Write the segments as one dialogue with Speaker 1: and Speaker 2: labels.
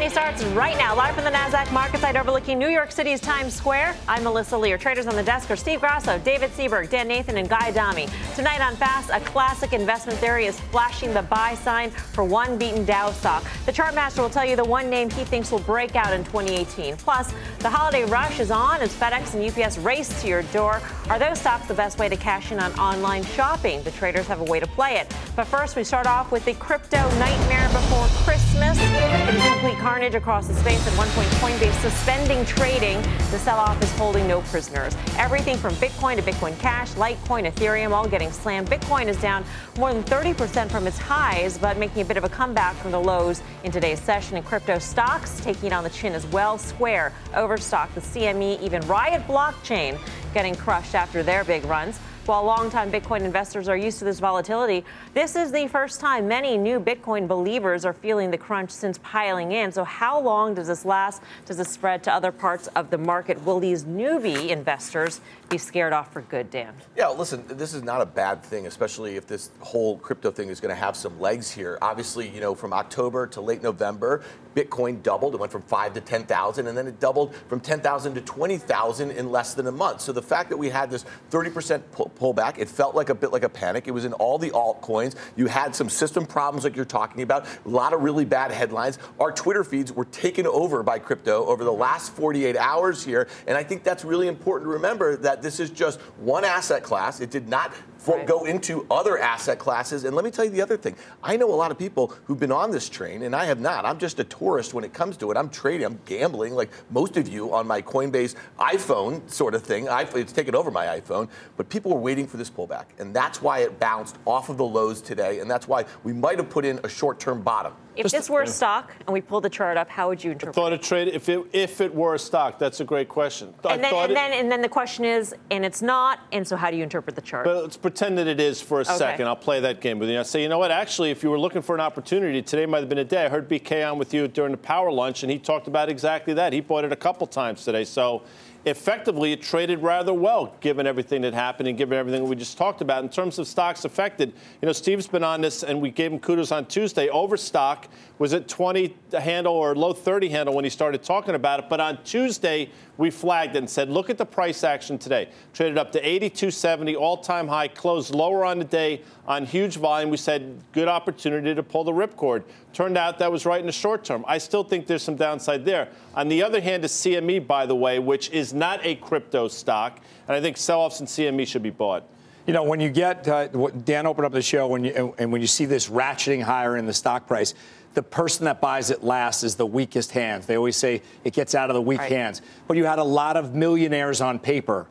Speaker 1: Money starts right now, live from the NASDAQ market site overlooking New York City's Times Square. I'm Melissa Lee. Traders on the desk are Steve Grasso, David Seaburg, Dan Nathan, and Guy Adami. Tonight on Fast, a classic investment theory is flashing the buy sign for one beaten Dow stock. The chart master will tell you the one name he thinks will break out in 2018. Plus, the holiday rush is on as FedEx and UPS race to your door. Are those stocks the best way to cash in on online shopping? The traders have a way to play it. But first, we start off with the crypto nightmare before Christmas. It is complete carnage across the space at one point Coinbase suspending trading. The sell-off is holding no prisoners. Everything from Bitcoin to Bitcoin Cash, Litecoin, Ethereum, all getting slammed. Bitcoin is down more than 30% from its highs, but making a bit of a comeback from the lows in today's session. And crypto stocks taking on the chin as well. Square, Overstock, the CME, even Riot Blockchain getting crushed after their big runs. While longtime Bitcoin investors are used to this volatility, this is the first time many new Bitcoin believers are feeling the crunch since piling in. So, how long does this last? Does this spread to other parts of the market? Will these newbie investors be scared off for good, Dan?
Speaker 2: Yeah, listen, this is not a bad thing, especially if this whole crypto thing is going to have some legs here. Obviously, you know, from October to late November, Bitcoin doubled. It went from five to 10,000, and then it doubled from 10,000 to 20,000 in less than a month. So the fact that we had this 30% pullback, it felt like a bit like a panic. It was in all the altcoins. You had some system problems like you're talking about, a lot of really bad headlines. Our Twitter feeds were taken over by crypto over the last 48 hours here, and I think that's really important to remember that this is just one asset class. It did not for, right. go into other asset classes. And let me tell you the other thing. I know a lot of people who've been on this train, and I have not. I'm just a tourist when it comes to it. I'm trading, I'm gambling, like most of you on my Coinbase iPhone sort of thing. I, it's taken over my iPhone. But people were waiting for this pullback. And that's why it bounced off of the lows today. And that's why we might have put in a short term bottom.
Speaker 1: If Just this were a stock and we pulled the chart up, how would you interpret
Speaker 3: I thought it traded if it if it were a stock. That's a great question.
Speaker 1: And, then, and, it, then, and then the question is, and it's not, and so how do you interpret the chart?
Speaker 3: But let's pretend that it is for a okay. second. I'll play that game with you. I say, you know what? Actually, if you were looking for an opportunity, today might have been a day. I heard BK on with you during the power lunch, and he talked about exactly that. He bought it a couple times today. So effectively it traded rather well given everything that happened and given everything we just talked about. In terms of stocks affected you know steve's been on this and we gave him kudos on tuesday. Overstock was at 20 handle or low 30 handle when he started talking about it but on tuesday we flagged it and said look at the price action today. Traded up to 82.70 all-time high closed lower on the day on huge volume. We said good opportunity to pull the ripcord turned out that was right in the short term i still think there's some downside there on the other hand is cme by the way which is not a crypto stock, and I think sell-offs in CME should be bought.
Speaker 4: You know, when you get uh, Dan opened up the show, when you, and when you see this ratcheting higher in the stock price, the person that buys it last is the weakest hands. They always say it gets out of the weak right. hands. But you had a lot of millionaires on paper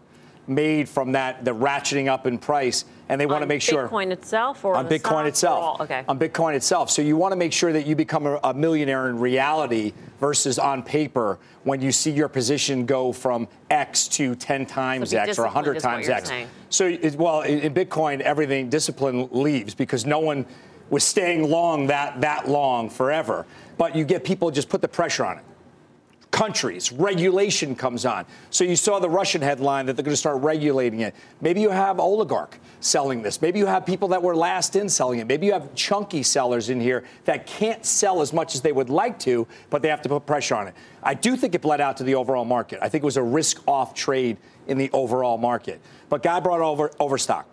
Speaker 4: made from that the ratcheting up in price and they want to make
Speaker 1: sure Bitcoin itself or
Speaker 4: on, on Bitcoin itself.
Speaker 1: Okay.
Speaker 4: On Bitcoin itself. So you want to make sure that you become a, a, millionaire in reality versus on paper when you see your position go from X to 10 times
Speaker 1: so
Speaker 4: X or 100 times X. Saying. So it, well, in, in Bitcoin, everything discipline leaves because no one was staying long that that long forever. But you get people just put the pressure on it countries. Regulation comes on. So you saw the Russian headline that they're going to start regulating it. Maybe you have oligarch selling this. Maybe you have people that were last in selling it. Maybe you have chunky sellers in here that can't sell as much as they would like to, but they have to put pressure on it. I do think it bled out to the overall market. I think it was a risk off trade in the overall market. But Guy brought over overstock.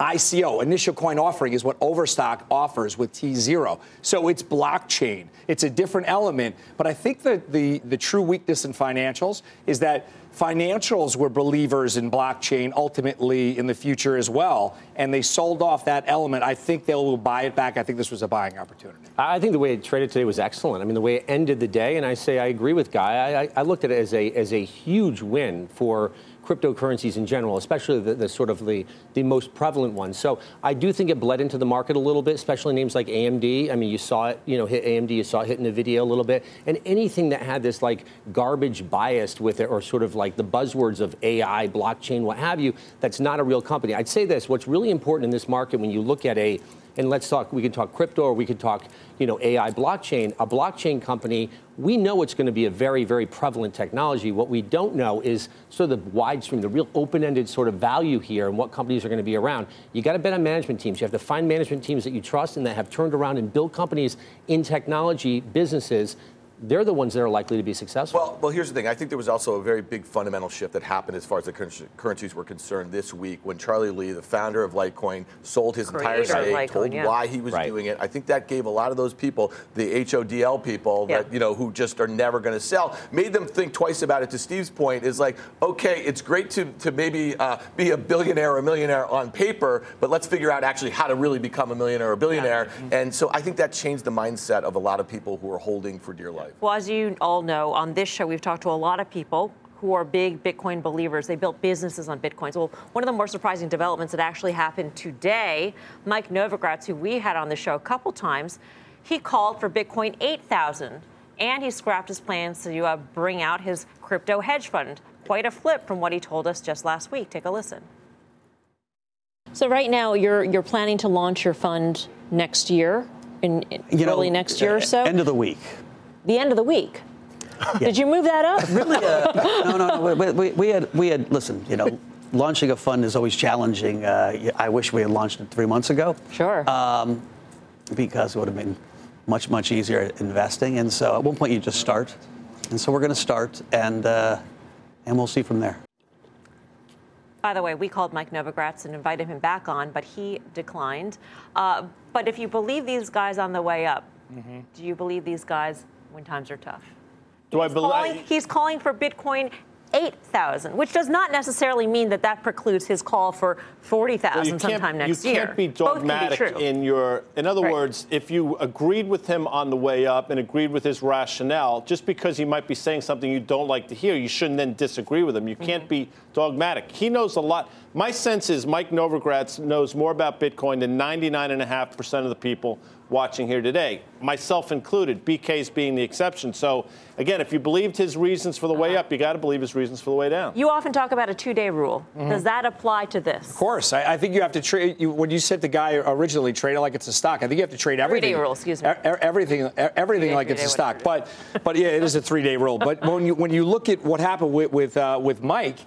Speaker 4: ICO, initial coin offering, is what Overstock offers with T0. So it's blockchain. It's a different element. But I think that the, the true weakness in financials is that financials were believers in blockchain ultimately in the future as well. And they sold off that element. I think they will buy it back. I think this was a buying opportunity.
Speaker 5: I think the way it traded today was excellent. I mean, the way it ended the day, and I say I agree with Guy, I, I looked at it as a, as a huge win for cryptocurrencies in general, especially the, the, sort of the, the most prevalent ones. So I do think it bled into the market a little bit, especially names like AMD. I mean, you saw it, you know, hit AMD, you saw it hit Nvidia a little bit. And anything that had this like garbage biased with it or sort of like the buzzwords of AI, blockchain, what have you, that's not a real company. I'd say this, what's really important in this market when you look at a and let's talk we can talk crypto or we could talk you know ai blockchain. A blockchain company we know it's going to be a very very prevalent technology. What we don't know is sort of the wide stream the real open-ended sort of value here and what companies are going to be around. You got to bet on management teams. You have to find management teams that you trust and that have turned around and built companies in technology businesses they're the ones that are likely to be successful.
Speaker 2: Well, well, here's the thing. I think there was also a very big fundamental shift that happened as far as the currencies were concerned this week when Charlie Lee, the founder of Litecoin, sold his
Speaker 1: Creator
Speaker 2: entire
Speaker 1: stake,
Speaker 2: told
Speaker 1: yeah.
Speaker 2: why he was
Speaker 5: right.
Speaker 2: doing it. I think that gave a lot of those people, the HODL people,
Speaker 1: Yeah.
Speaker 2: that you know who just are never going to sell, made them think twice about it. To Steve's point, is like, okay, it's great to to maybe uh, be a billionaire or a millionaire on paper, but let's figure out actually how to really become a millionaire or a billionaire. And so I think that changed the mindset of a lot of people who are holding for dear life.
Speaker 1: Well, as you all know, on this show, we've talked to a lot of people who are big Bitcoin believers. They built businesses on Bitcoins. Well, one of the more surprising developments that actually happened today, Mike Novogratz, who we had on the show a couple times, he called for Bitcoin 8,000 and he scrapped his plans to uh, bring out his crypto hedge fund. Quite a flip from what he told us just last week. Take a listen. So right now, you're you're planning to launch your fund next year, in, in
Speaker 6: You know,
Speaker 1: early next year or so.
Speaker 6: End of the week.
Speaker 1: The end of the week. Did you move that up?
Speaker 6: Really? Uh, no, no, no. We, we, we had, we had. Listen, you know, launching a fund is always challenging. Uh, I wish we had launched it three months ago.
Speaker 1: Sure.
Speaker 6: Um, because it would have been much, much easier at investing. And so at one point you just start. And so we're going to start, and uh, and we'll see from there.
Speaker 1: By the way, we called Mike Novogratz and invited him back on, but he declined. Uh, but if you believe these guys on the way up, do you believe these guys when times are tough?
Speaker 3: Do I
Speaker 1: He's calling,
Speaker 3: believe?
Speaker 1: he's calling for Bitcoin 8,000, which does not necessarily mean that that precludes his call for 40,000 sometime next year.
Speaker 3: you can't be
Speaker 1: can be
Speaker 3: dogmatic
Speaker 1: true.
Speaker 3: in your. In other
Speaker 1: Right.
Speaker 3: words, if you agreed with him on the way up and agreed with his rationale, just because he might be saying something you don't like to hear, you shouldn't then disagree with him. You can't
Speaker 1: Mm-hmm.
Speaker 3: be dogmatic. He knows a lot. My sense is Mike Novogratz knows more about Bitcoin than 99.5% of the people watching here today, myself included. BK's being the exception. So again, if you believed his reasons for the way up, you got to believe his reasons for the way down.
Speaker 1: You often talk about a two-day rule.
Speaker 3: Mm-hmm.
Speaker 1: Does that apply to this?
Speaker 4: Of course, I, I think you have to trade. You, when you said the guy originally trade it like it's a stock, I think you have to trade everything.
Speaker 1: Three day rule, excuse me.
Speaker 4: E- e- everything, everything
Speaker 1: Three-day,
Speaker 4: like it's a stock. But, but yeah, it is a three-day rule. But when you when you look at what happened with with, uh, with Mike,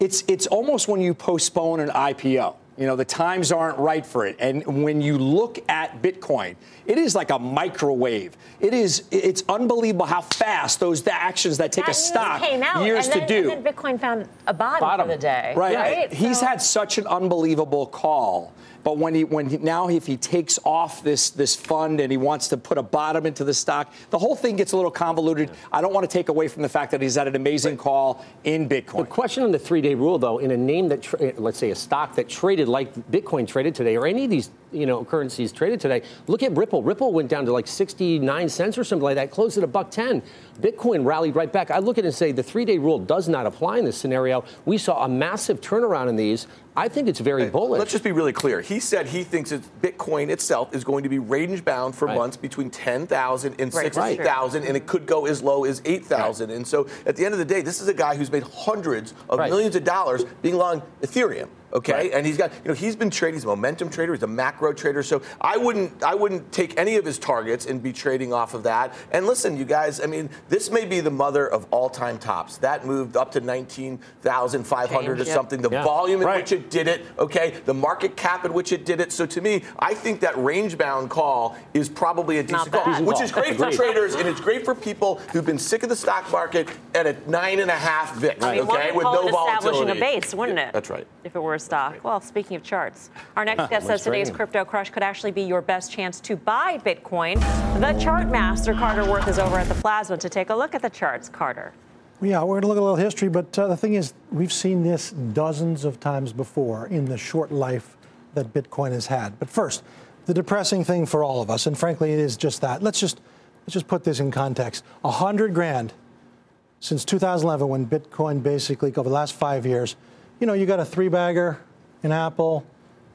Speaker 4: it's it's almost when you postpone an IPO. You know, the times aren't right for it. And when you look at Bitcoin, it is like a microwave. It is it's unbelievable how fast those the actions that take
Speaker 1: that
Speaker 4: a stock
Speaker 1: news came out,
Speaker 4: years
Speaker 1: then,
Speaker 4: to do.
Speaker 1: And then Bitcoin found a bottom,
Speaker 5: Bottom.
Speaker 1: for the day.
Speaker 4: Right. He's
Speaker 1: So-
Speaker 4: had such an unbelievable call. But when he when he, now if he takes off this this fund and he wants to put a bottom into the stock, the whole thing gets a little convoluted. I don't want to take away from the fact that he's had an amazing call in Bitcoin.
Speaker 5: The question on the three-day rule, though, in a name that, tra- let's say, a stock that traded like Bitcoin traded today, or any of these, you know, currencies traded today, look at Ripple. Ripple went down to like 69 cents or something like that, closed at a buck 10. Bitcoin rallied right back. I look at it and say the three-day rule does not apply in this scenario. We saw a massive turnaround in these. I think it's very bullish.
Speaker 2: Let's just be really clear. He said he thinks it's Bitcoin itself is going to be range bound for
Speaker 5: Right.
Speaker 2: months between 10,000 and
Speaker 1: Right, right.
Speaker 2: and it could go as low as 8,000. And so at the end of the day, this is a guy who's made hundreds of
Speaker 5: Right.
Speaker 2: millions of dollars being long Ethereum. Okay, and he's got you know he's been trading. He's a momentum trader. He's a macro trader. So I wouldn't I wouldn't take any of his targets and be trading off of that. And listen, you guys, I mean, this may be the mother of all time tops. That moved up to 19,500 or
Speaker 1: yep.
Speaker 2: something. The
Speaker 5: Yeah.
Speaker 2: volume in
Speaker 4: Right.
Speaker 2: which it did it, okay, the market cap at which it did it. So to me, I think that range bound call is probably a decent call,
Speaker 1: bad.
Speaker 2: which is great for traders and it's great for people who've been sick of the stock market at a nine and a half VIX,
Speaker 1: I mean,
Speaker 2: okay, with no
Speaker 1: it establishing a base, wouldn't
Speaker 2: Yeah,
Speaker 1: it?
Speaker 2: That's right.
Speaker 1: If it were a stock. Well, speaking of charts, our next guest says today's crypto crush could actually be your best chance to buy Bitcoin. The chart master Carter Worth is over at the Plasma to take a look at the charts. Carter.
Speaker 7: Yeah, we're going to look at a little history, but uh, the thing is, we've seen this dozens of times before in the short life that Bitcoin has had. But first, the depressing thing for all of us, and frankly, it is just that. Let's just let's just put this in context. A hundred grand since 2011, when Bitcoin basically, over the last five years, you know, you got a three bagger in Apple,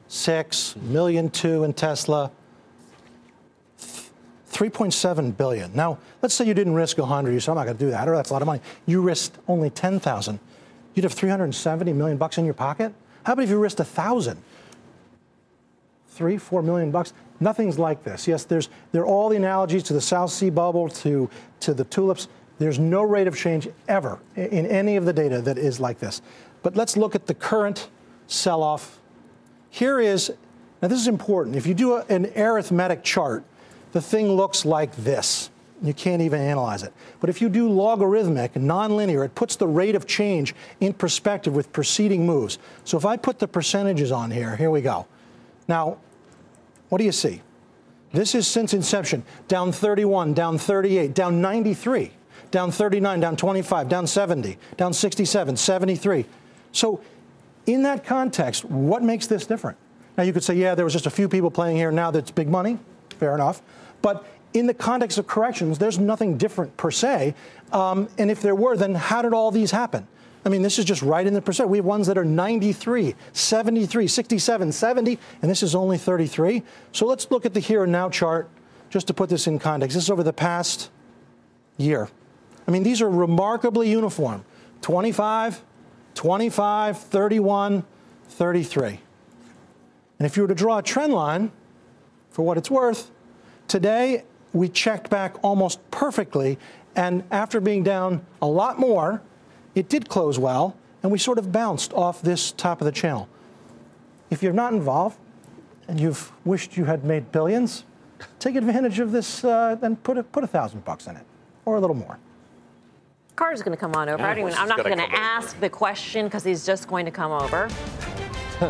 Speaker 7: six million two in Tesla, 3.7 billion. Now, let's say you didn't risk 100. You said, I'm not going to do that, or that's a lot of money. You risked only 10,000. You'd have 370 million bucks in your pocket. How about if you risked a thousand? Three, four million bucks. Nothing's like this. Yes, there's there are all the analogies to the South Sea bubble, to to the tulips. There's no rate of change ever in any of the data that is like this. But let's look at the current sell-off. Here is now this is important. If you do a, an arithmetic chart, the thing looks like this. You can't even analyze it. But if you do logarithmic, nonlinear, it puts the rate of change in perspective with preceding moves. So if I put the percentages on here, here we go. Now, what do you see? This is since inception down 31, down 38, down 93, down 39, down 25, down 70, down 67, 73. So, in that context, what makes this different? Now, you could say, yeah, there was just a few people playing here. Now that's big money. Fair enough. But in the context of corrections, there's nothing different per se. Um, and if there were, then how did all these happen? I mean, this is just right in the percent. We have ones that are 93, 73, 67, 70, and this is only 33. So let's look at the here and now chart just to put this in context. This is over the past year. I mean, these are remarkably uniform 25, 25, 31, 33. And if you were to draw a trend line, for what it's worth, today we checked back almost perfectly. And after being down a lot more, it did close well, and we sort of bounced off this top of the channel. If you're not involved and you've wished you had made billions, take advantage of this uh, and put a, put a thousand bucks in it or a little more.
Speaker 1: Carter's going to come on over. Yeah, even, I'm not going to ask over. the question because he's just going to come over.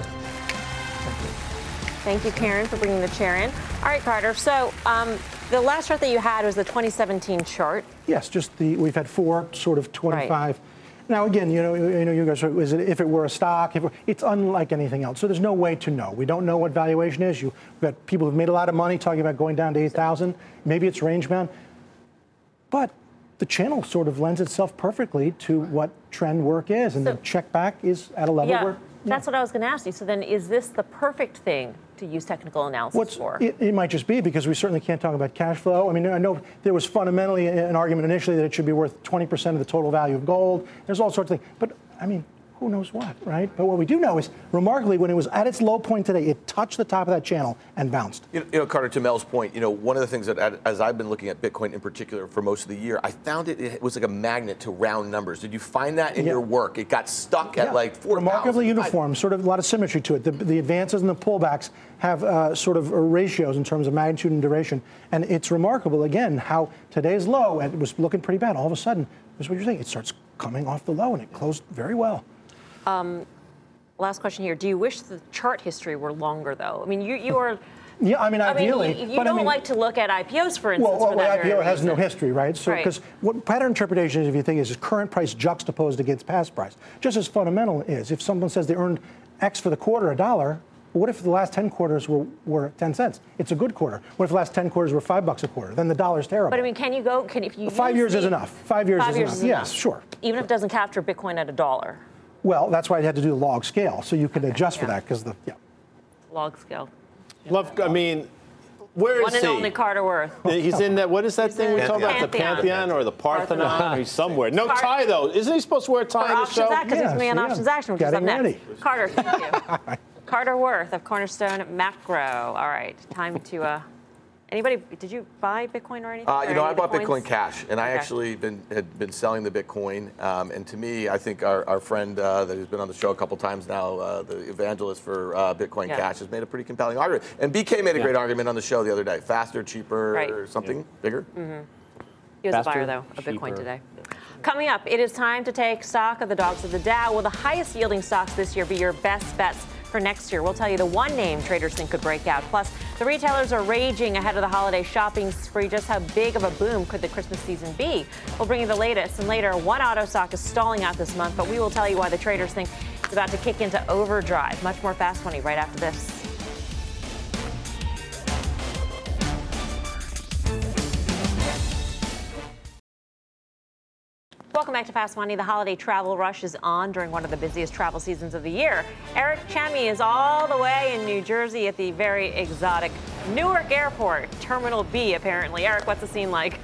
Speaker 1: Thank you, Karen, for bringing the chair in. All right, Carter. So um, the last chart that you had was the 2017 chart.
Speaker 7: Yes, just the we've had four sort of 25. Right. Now again, you know, you know, you guys, is it, if it were a stock, it, it's unlike anything else. So there's no way to know. We don't know what valuation is. You, we've got people who've made a lot of money talking about going down to 8,000. Maybe it's range bound, but the channel sort of lends itself perfectly to what trend work is, and so, the check back is at a level
Speaker 1: yeah,
Speaker 7: where.
Speaker 1: Yeah. That's what I was going to ask you. So then, is this the perfect thing to use technical analysis What's, for?
Speaker 7: It, it, might just be because we certainly can't talk about cash flow. I mean, I know there was fundamentally an argument initially that it should be worth 20% of the total value of gold. There's all sorts of things. But, I mean, who knows what, right? But what we do know is, remarkably, when it was at its low point today, it touched the top of that channel and bounced.
Speaker 2: You know, you know Carter, to Mel's point, you know, one of the things that, as I've been looking at Bitcoin in particular for most of the year, I found it, it was like a magnet to round numbers. Did you find that in yeah. your work? It got stuck yeah. at like 4
Speaker 7: Remarkably uniform, sort of a lot of symmetry to it. The, the advances and the pullbacks have uh, sort of ratios in terms of magnitude and duration. And it's remarkable, again, how today's low, and it was looking pretty bad. All of a sudden, is what you're saying, it starts coming off the low and it closed very well. Um,
Speaker 1: last question here. Do you wish the chart history were longer, though? I mean, you, you are.
Speaker 7: Yeah, I mean, ideally.
Speaker 1: I mean, you, you don't
Speaker 7: I mean,
Speaker 1: like to look at IPOs, for instance.
Speaker 7: Well, well,
Speaker 1: well
Speaker 7: IPO has no history, right? So, because right. what pattern interpretation is, if you think, is, is current price juxtaposed against past price. Just as fundamental is, if someone says they earned X for the quarter, a dollar, what if the last 10 quarters were, were 10 cents? It's a good quarter. What if the last 10 quarters were 5 bucks a quarter? Then the dollar's terrible.
Speaker 1: But I mean, can you go, can if you.
Speaker 7: Five years the, is enough. Five years,
Speaker 1: five
Speaker 7: is,
Speaker 1: years
Speaker 7: enough.
Speaker 1: is
Speaker 7: enough. Yes, sure.
Speaker 1: Even if it doesn't capture Bitcoin at a dollar.
Speaker 7: Well, that's why I had to do the log scale, so you could adjust yeah. for that because the yeah.
Speaker 1: Log scale.
Speaker 3: Love. I mean, where
Speaker 1: One
Speaker 3: is
Speaker 1: he? One and only Carter Worth.
Speaker 3: He's in that. What is that He's thing we talk about? The Pantheon or the Parthenon? Parthenon. He's somewhere. No tie though. Isn't he supposed to wear a tie in the show?
Speaker 1: Because yes, he's me on yeah. options action, which
Speaker 7: Getting
Speaker 1: is
Speaker 7: up ready.
Speaker 1: next. Carter, thank you. Carter Worth of Cornerstone Macro. All right, time to uh, Anybody, did you buy Bitcoin or anything? Uh,
Speaker 2: you know, I bought Bitcoin Cash, and I actually been, had been selling the Bitcoin. Um, and to me, I think our, our friend uh, that has been on the show a couple times now, uh, the evangelist for uh, Bitcoin yeah. Cash, has made a pretty compelling argument. And BK made a yeah. great argument on the show the other day: faster, cheaper, right. or something yeah. bigger. Mm-hmm.
Speaker 1: He was faster, a buyer though of Bitcoin today. Coming up, it is time to take stock of the dogs of the Dow. Will the highest yielding stocks this year be your best bets? for next year. We'll tell you the one name traders think could break out. Plus, the retailers are raging ahead of the holiday shopping spree. Just how big of a boom could the Christmas season be? We'll bring you the latest. And later, one auto stock is stalling out this month, but we will tell you why the traders think it's about to kick into overdrive. Much more Fast Money right after this. Welcome back to Fast Money. The holiday travel rush is on during one of the busiest travel seasons of the year. Eric Chemi is all the way in New Jersey at the very exotic Newark Airport, Terminal B, apparently. Eric, what's the scene like?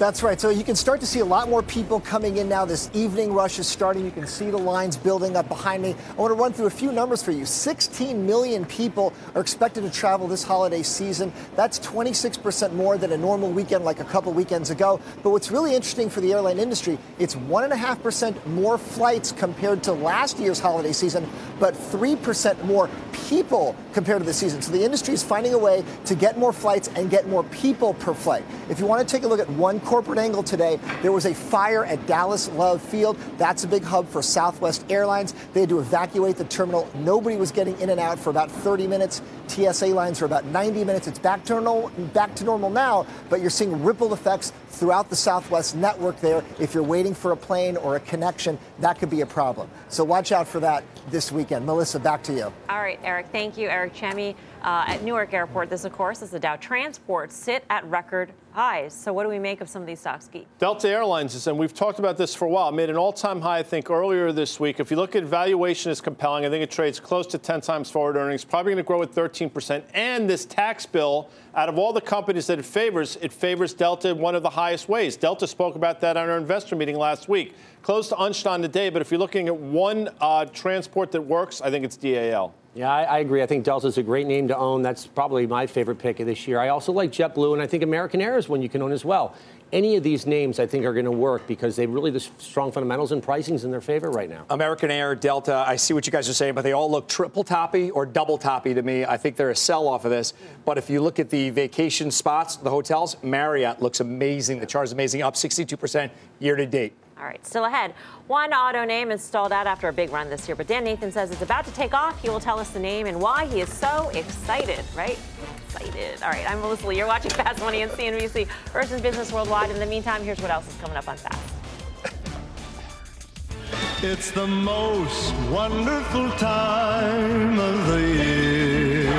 Speaker 8: That's right. So you can start to see a lot more people coming in now. This evening rush is starting. You can see the lines building up behind me. I want to run through a few numbers for you. 16 million people are expected to travel this holiday season. That's 26% more than a normal weekend like a couple weekends ago. But what's really interesting for the airline industry, it's 1.5% more flights compared to last year's holiday season, but 3% more people compared to the season. So the industry is finding a way to get more flights and get more people per flight. If you want to take a look at one corporate angle today, there was a fire at Dallas Love Field. That's a big hub for Southwest Airlines. They had to evacuate the terminal. Nobody was getting in and out for about 30 minutes. TSA lines for about 90 minutes. It's back to normal, back to normal now, but you're seeing ripple effects throughout the Southwest network there. If you're waiting for a plane or a connection, that could be a problem. So watch out for that this weekend. Melissa, back to you.
Speaker 1: All right, Eric. Thank you, Eric Chemi uh, at Newark Airport. This, of course, is the Dow Transport sit at record highs. So, what do we make of some of these stocks, Geek?
Speaker 3: Delta Airlines is, and we've talked about this for a while, made an all-time high, I think, earlier this week. If you look at valuation, is compelling. I think it trades close to 10 times forward earnings. Probably going to grow at 13 percent. And this tax bill, out of all the companies that it favors, it favors Delta in one of the highest ways. Delta spoke about that on our investor meeting last week. Close to on today, but if you're looking at one uh, transport that works, I think it's DAL.
Speaker 5: Yeah, I, I, agree. I think Delta's a great name to own. That's probably my favorite pick of this year. I also like JetBlue, and I think American Air is one you can own as well. Any of these names, I think, are going to work because they really the strong fundamentals and pricing's in their favor right now.
Speaker 4: American Air, Delta, I see what you guys are saying, but they all look triple toppy or double toppy to me. I think they're a sell off of this. But if you look at the vacation spots, the hotels, Marriott looks amazing. The chart is amazing, up 62% year to date.
Speaker 1: All right, still ahead. One auto name is stalled out after a big run this year, but Dan Nathan says it's about to take off. He will tell us the name and why he is so excited, right? Excited. All right, I'm Melissa Lee. You're watching Fast Money on CNBC, first in business worldwide. In the meantime, here's what else is coming up on Fast.
Speaker 9: It's the most wonderful time of the year.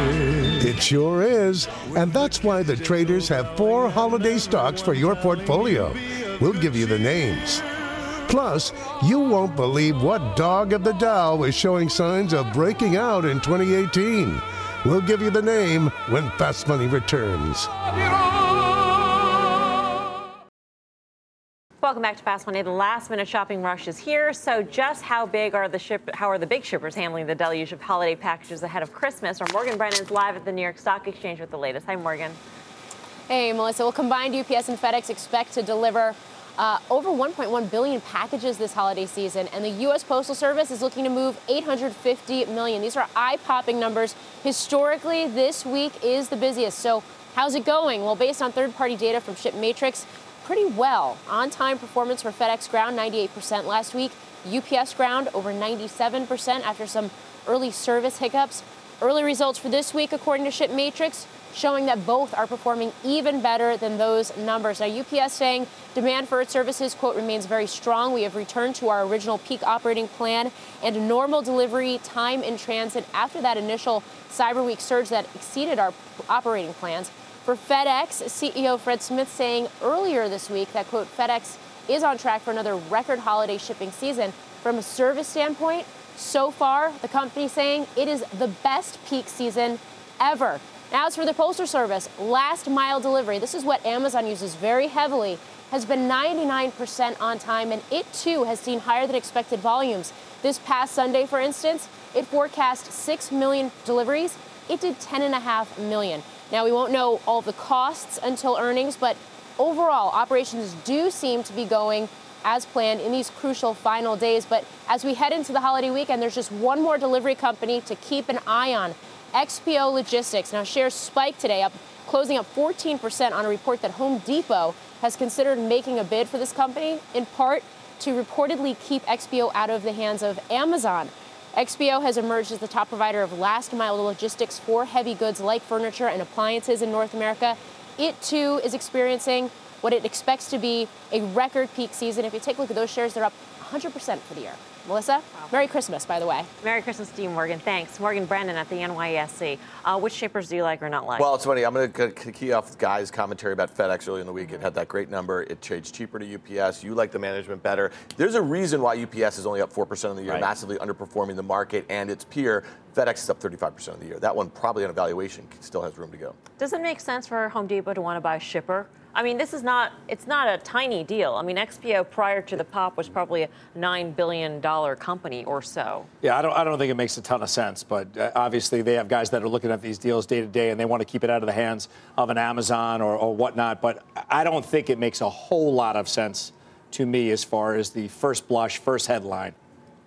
Speaker 10: It sure is. And that's why the traders have four holiday stocks for your portfolio. We'll give you the names. Plus, you won't believe what dog of the Dow is showing signs of breaking out in 2018. We'll give you the name when Fast Money returns.
Speaker 1: Welcome back to Fast Money. The last minute shopping rush is here. So, just how big are the ship? How are the big shippers handling the deluge of holiday packages ahead of Christmas? Or Morgan Brennan's live at the New York Stock Exchange with the latest. Hi, Morgan.
Speaker 11: Hey, Melissa. Well, combined UPS and FedEx expect to deliver uh, over 1.1 billion packages this holiday season, and the U.S. Postal Service is looking to move 850 million. These are eye-popping numbers. Historically, this week is the busiest. So, how's it going? Well, based on third-party data from ShipMatrix, pretty well. On-time performance for FedEx Ground, 98% last week. UPS Ground over 97% after some early service hiccups. Early results for this week, according to ShipMatrix, showing that both are performing even better than those numbers. Now, UPS saying demand for its services, quote, remains very strong. We have returned to our original peak operating plan and normal delivery time in transit after that initial Cyber Week surge that exceeded our operating plans. For FedEx, CEO Fred Smith saying earlier this week that, quote, FedEx is on track for another record holiday shipping season. From a service standpoint, so far, the company saying it is the best peak season ever. Now, as for the Postal Service, last mile delivery, this is what Amazon uses very heavily, has been 99% on time, and it too has seen higher than expected volumes. This past Sunday, for instance, it forecast 6 million deliveries. It did 10.5 million. Now, we won't know all the costs until earnings, but overall, operations do seem to be going as planned in these crucial final days. But as we head into the holiday weekend, there's just one more delivery company to keep an eye on. XPO Logistics. Now, shares spiked today, up closing up 14% on a report that Home Depot has considered making a bid for this company, in part to reportedly keep XPO out of the hands of Amazon. XPO has emerged as the top provider of last mile logistics for heavy goods like furniture and appliances in North America. It too is experiencing what it expects to be a record peak season. If you take a look at those shares, they're up 100% for the year. Melissa, Merry Christmas, by the way.
Speaker 1: Merry Christmas to you, Morgan. Thanks. Morgan Brennan at the NYSE. Uh, which shippers do you like or not like?
Speaker 2: Well, it's funny. I'm going to key off Guy's commentary about FedEx early in the week. It had that great number. It trades cheaper to UPS. You like the management better. There's a reason why UPS is only up 4% of the year, right. massively underperforming the market and its peer. FedEx is up 35% of the year. That one probably on evaluation still has room to go.
Speaker 1: Does it make sense for Home Depot to want to buy a shipper? I mean, this is not, it's not a tiny deal. I mean, XPO prior to the pop was probably a $9 billion company or so.
Speaker 4: Yeah, I don't, I don't think it makes a ton of sense, but uh, obviously they have guys that are looking at these deals day to day and they want to keep it out of the hands of an Amazon or, or whatnot. But I don't think it makes a whole lot of sense to me as far as the first blush, first headline.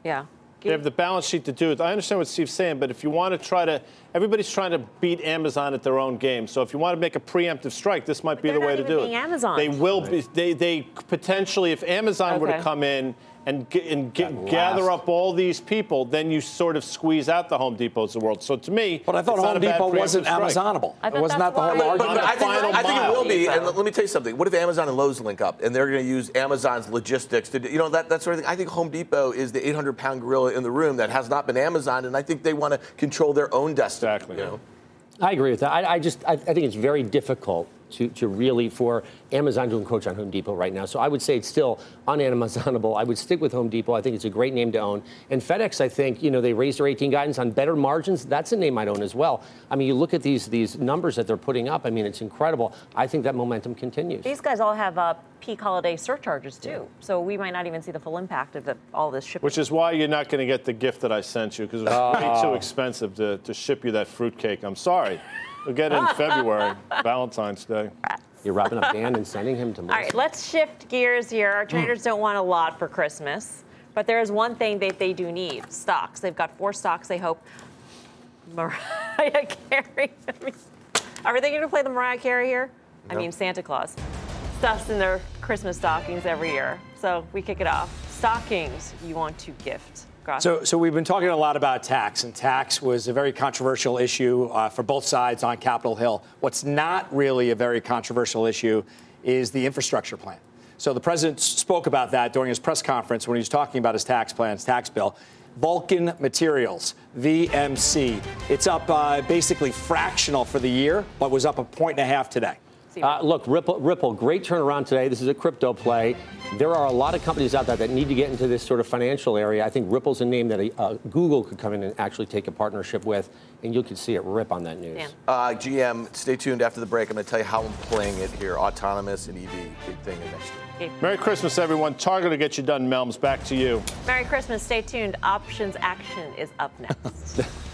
Speaker 1: Yeah.
Speaker 3: They have the balance sheet to do it. I understand what Steve's saying, but if you want to try to, everybody's trying to beat Amazon at their own game. So if you want to make a preemptive strike, this might
Speaker 1: but
Speaker 3: be the way to do
Speaker 1: it.
Speaker 3: Amazon. They will be. They they potentially, if Amazon okay. were to come in and, and gather up all these people, then you sort of squeeze out the Home Depots of the world. So to me,
Speaker 4: but I thought Home Depot wasn't Amazonable.
Speaker 1: It
Speaker 4: wasn't the whole argument.
Speaker 2: But, but I, think, I, think, it will be. And let me tell you something. What if Amazon and Lowe's link up and they're going to use Amazon's logistics to, do, you know, that, that sort of thing? I think Home Depot is the 800 pound gorilla in the room that has not been Amazon, and I think they want to control their own destiny.
Speaker 3: Exactly.
Speaker 2: You know?
Speaker 5: I agree with that. I, I just I, I think it's very difficult to, to really for Amazon to encroach on Home Depot right now. So I would say it's still unamazonable. I would stick with Home Depot. I think it's a great name to own. And FedEx, I think, you know, they raised their 18 guidance on better margins. That's a name I'd own as well. I mean, you look at these these numbers that they're putting up. I mean, it's incredible. I think that momentum continues.
Speaker 1: These guys all have uh, peak holiday surcharges too, yeah. so we might not even see the full impact of the, all this shipping.
Speaker 3: Which is why you're not going to get the gift that I sent you because it was oh. way too expensive to, to ship you that fruitcake. I'm sorry. We'll get it in February, Valentine's Day.
Speaker 5: You're wrapping up Dan and sending him to
Speaker 1: All right, let's shift gears here. Our traders don't want a lot for Christmas, but there is one thing that they do need stocks. They've got four stocks they hope Mariah Carey. Are they going to play the Mariah Carey here? I mean, Santa Claus stuffs in their Christmas stockings every year. So we kick it off. Stockings you want to gift.
Speaker 4: So, so we've been talking a lot about tax, and tax was a very controversial issue uh, for both sides on Capitol Hill. What's not really a very controversial issue is the infrastructure plan. So the president spoke about that during his press conference when he was talking about his tax plan, his tax bill. Vulcan Materials, VMC. It's up uh, basically fractional for the year, but was up a point and a half today.
Speaker 5: Uh, look, Ripple, Ripple, great turnaround today. This is a crypto play. There are a lot of companies out there that need to get into this sort of financial area. I think Ripple's a name that a, uh, Google could come in and actually take a partnership with, and you could see it rip on that news.
Speaker 2: Uh, GM, stay tuned after the break. I'm going to tell you how I'm playing it here. Autonomous and EV, big thing in next year.
Speaker 3: Merry Christmas, everyone. Target to get you done, Melms. Back to you.
Speaker 1: Merry Christmas. Stay tuned. Options action is up next.